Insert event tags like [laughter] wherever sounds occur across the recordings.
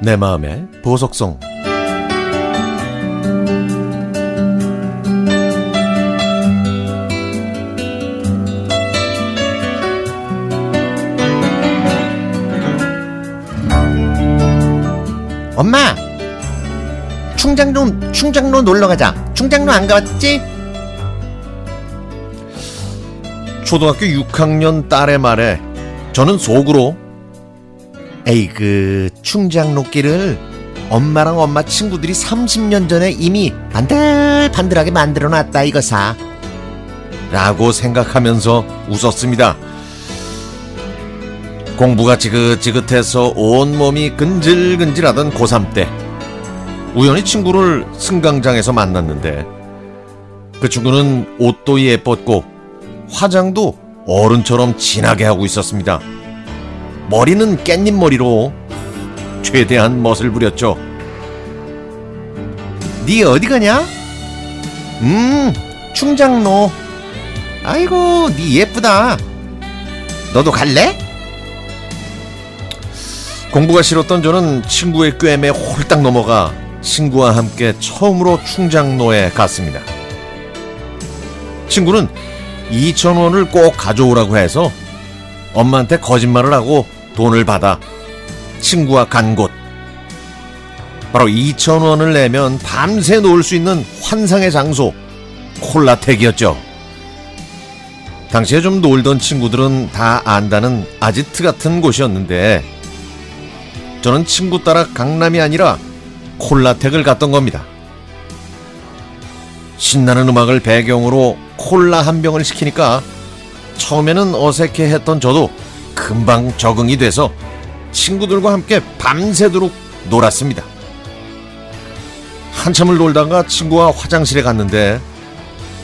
내 마음의 보석성 엄마! 충장로 충장로 놀러 가자. 충장로 안 가봤지? 초등학교 6학년 딸의 말에 저는 속으로 에이 그 충장로길을 엄마랑 엄마 친구들이 30년 전에 이미 반들반들하게 만들어 놨다 이거사 라고 생각하면서 웃었습니다. 공부가 지긋지긋해서 온몸이 근질근질하던 고3 때 우연히 친구를 승강장에서 만났는데 그 친구는 옷도 예뻤고 화장도 어른처럼 진하게 하고 있었습니다. 머리는 깻잎 머리로 최대한 멋을 부렸죠. 네 어디 가냐? 음 충장로 아이고 네 예쁘다 너도 갈래? 공부가 싫었던 저는 친구의 꿰매 홀딱 넘어가 친구와 함께 처음으로 충장로에 갔습니다. 친구는 2,000원을 꼭 가져오라고 해서 엄마한테 거짓말을 하고 돈을 받아 친구와 간 곳. 바로 2,000원을 내면 밤새 놀 수 있는 환상의 장소, 콜라텍이었죠. 당시에 좀 놀던 친구들은 다 안다는 아지트 같은 곳이었는데, 저는 친구 따라 강남이 아니라 콜라텍을 갔던 겁니다. 신나는 음악을 배경으로 콜라 한 병을 시키니까 처음에는 어색해 했던 저도 금방 적응이 돼서 친구들과 함께 밤새도록 놀았습니다. 한참을 놀다가 친구와 화장실에 갔는데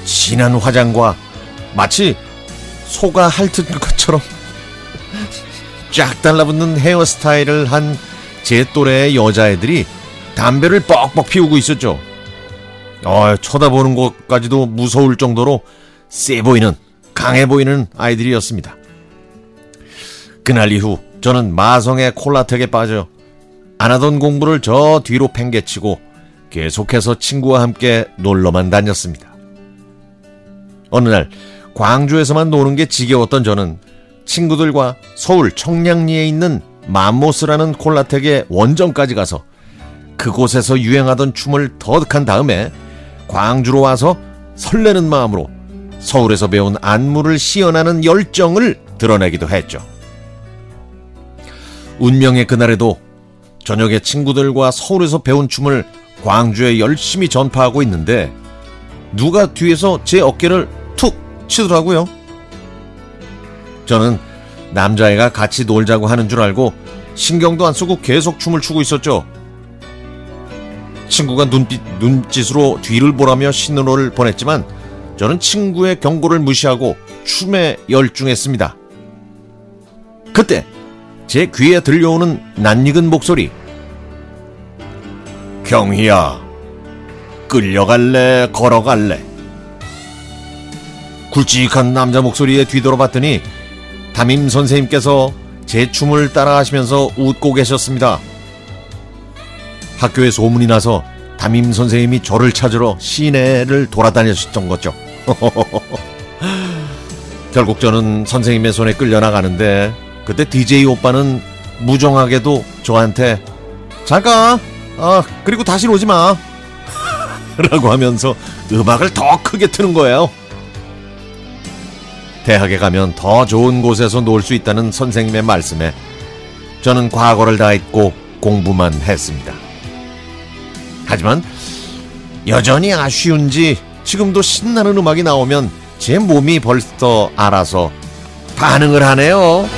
진한 화장과 마치 소가 핥은 것처럼 쫙 달라붙는 헤어스타일을 한 제 또래의 여자애들이 담배를 뻑뻑 피우고 있었죠. 어, 쳐다보는 것까지도 무서울 정도로 세 보이는, 강해 보이는 아이들이었습니다. 그날 이후 저는 마성의 콜라텍에 빠져 안 하던 공부를 저 뒤로 팽개치고 계속해서 친구와 함께 놀러만 다녔습니다. 어느 날 광주에서만 노는 게 지겨웠던 저는 친구들과 서울 청량리에 있는 맘모스라는 콜라텍의 원정까지 가서 그곳에서 유행하던 춤을 터득한 다음에 광주로 와서 설레는 마음으로 서울에서 배운 안무를 시연하는 열정을 드러내기도 했죠. 운명의 그날에도 저녁에 친구들과 서울에서 배운 춤을 광주에 열심히 전파하고 있는데 누가 뒤에서 제 어깨를 툭 치더라고요. 저는 남자애가 같이 놀자고 하는 줄 알고 신경도 안 쓰고 계속 춤을 추고 있었죠. 친구가 눈빛, 눈짓으로 뒤를 보라며 신호를 보냈지만 저는 친구의 경고를 무시하고 춤에 열중했습니다. 그때 제 귀에 들려오는 낯익은 목소리. 경희야, 끌려갈래, 걸어갈래? 굵직한 남자 목소리에 뒤돌아봤더니 담임 선생님께서 제 춤을 따라 하시면서 웃고 계셨습니다. 학교에 소문이 나서 담임 선생님이 저를 찾으러 시내를 돌아다녔던 거죠. [laughs] 결국 저는 선생님의 손에 끌려나가는데 그때 DJ 오빠는 무정하게도 저한테 잘 가. 아, 그리고 다시 오지 마. [laughs] 라고 하면서 음악을 더 크게 트는 거예요. 대학에 가면 더 좋은 곳에서 놀 수 있다는 선생님의 말씀에 저는 과거를 다 잊고 공부만 했습니다. 하지만 여전히 아쉬운지 지금도 신나는 음악이 나오면 제 몸이 벌써 알아서 반응을 하네요.